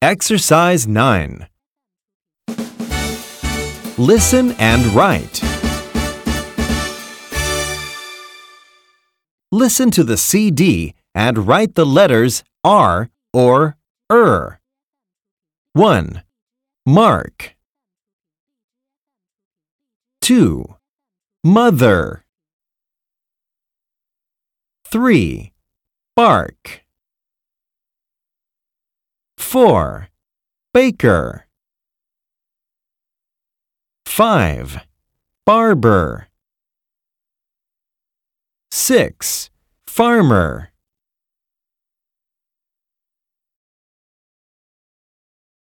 Exercise 9. Listen and write. Listen to the CD and write the letters R or ER. 1. Mark. 2. Mother. 3. Bark. 4. Baker. 5. Barber. 6. Farmer.